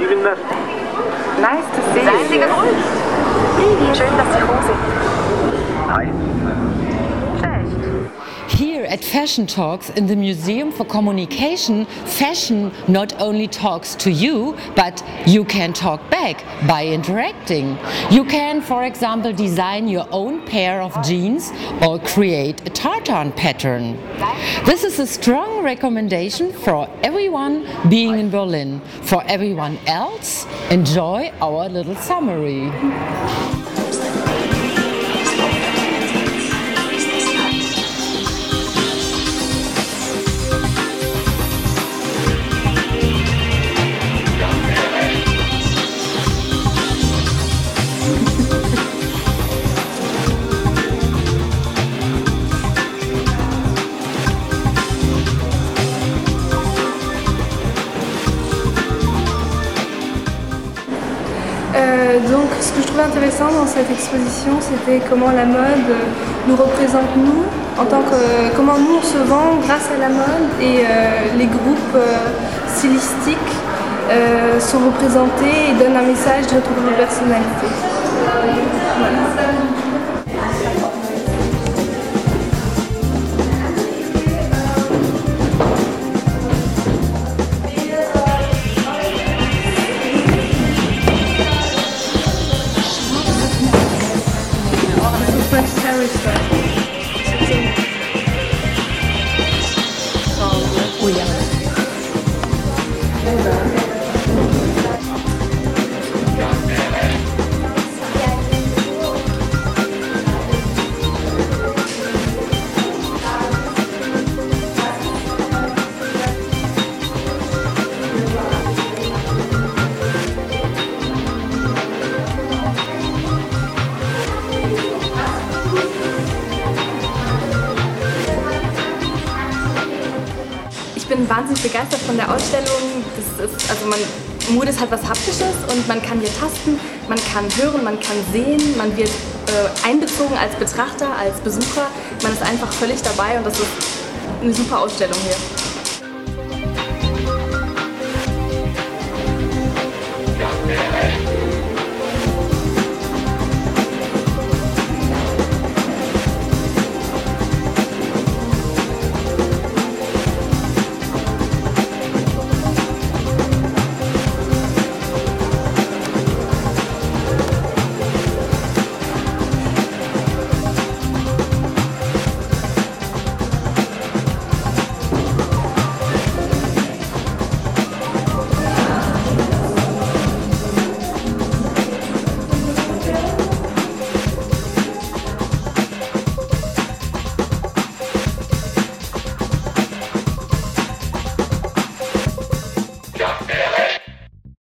besonders. Nice to see Seien Sie you. gegrüßt. Schön, dass Sie gekommen sind. Hi. At Fashion Talks in the Museum for Communication, fashion not only talks to you, but you can talk back by interacting. You can, for example, design your own pair of jeans or create a tartan pattern. This is a strong recommendation for everyone being in Berlin. For everyone else, enjoy our little summary. Euh, donc, ce que je trouvais intéressant dans cette exposition, c'était comment la mode nous représente nous, en tant que comment nous on se vend grâce à la mode et euh, les groupes euh, stylistiques sont représentés et donnent un message de notre propre personnalité. French bin wahnsinnig begeistert von der Ausstellung. Das ist, also man, Mode ist halt was Haptisches und man kann hier tasten, man kann hören, man kann sehen, man wird äh, einbezogen als Betrachter, als Besucher. Man ist einfach völlig dabei und das ist eine super Ausstellung hier.